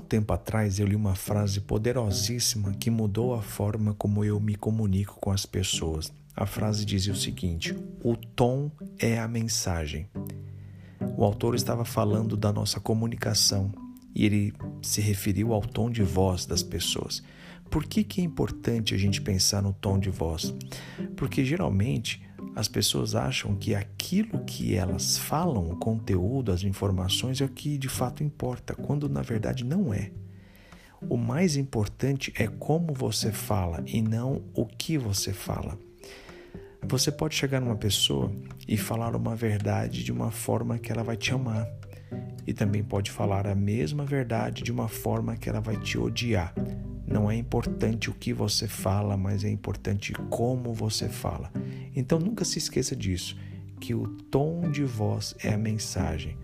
tempo atrás eu li uma frase poderosíssima que mudou a forma como eu me comunico com as pessoas. A frase dizia o seguinte: o tom é a mensagem. O autor estava falando da nossa comunicação e ele se referiu ao tom de voz das pessoas. Por que, que é importante a gente pensar no tom de voz? Porque geralmente as pessoas acham que aquilo que elas falam, o conteúdo, as informações é o que de fato importa, quando na verdade não é. O mais importante é como você fala e não o que você fala. Você pode chegar numa pessoa e falar uma verdade de uma forma que ela vai te amar. E também pode falar a mesma verdade de uma forma que ela vai te odiar. Não é importante o que você fala, mas é importante como você fala. Então nunca se esqueça disso, que o tom de voz é a mensagem.